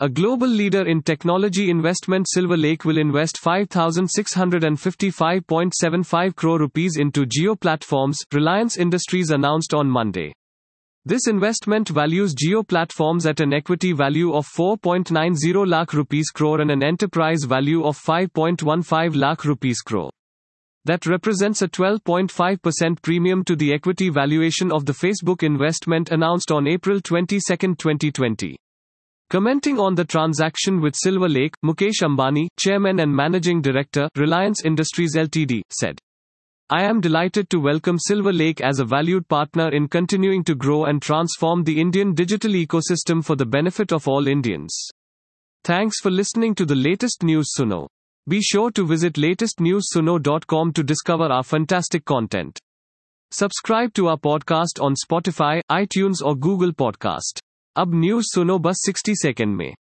A global leader in technology investment Silver Lake will invest 5655.75 crore rupees into Jio Platforms, Reliance Industries announced on Monday. This investment values Jio Platforms at an equity value of 4.90 lakh rupees crore and an enterprise value of 5.15 lakh rupees crore. That represents a 12.5% premium to the equity valuation of the Facebook investment announced on April 22, 2020. Commenting on the transaction with Silver Lake, Mukesh Ambani, Chairman and Managing Director, Reliance Industries Ltd., said, I am delighted to welcome Silver Lake as a valued partner in continuing to grow and transform the Indian digital ecosystem for the benefit of all Indians. Thanks for listening to the latest news Suno. Be sure to visit latestnewssuno.com to discover our fantastic content. Subscribe to our podcast on Spotify, iTunes or Google Podcast. अब news सुनो बस 60 second में।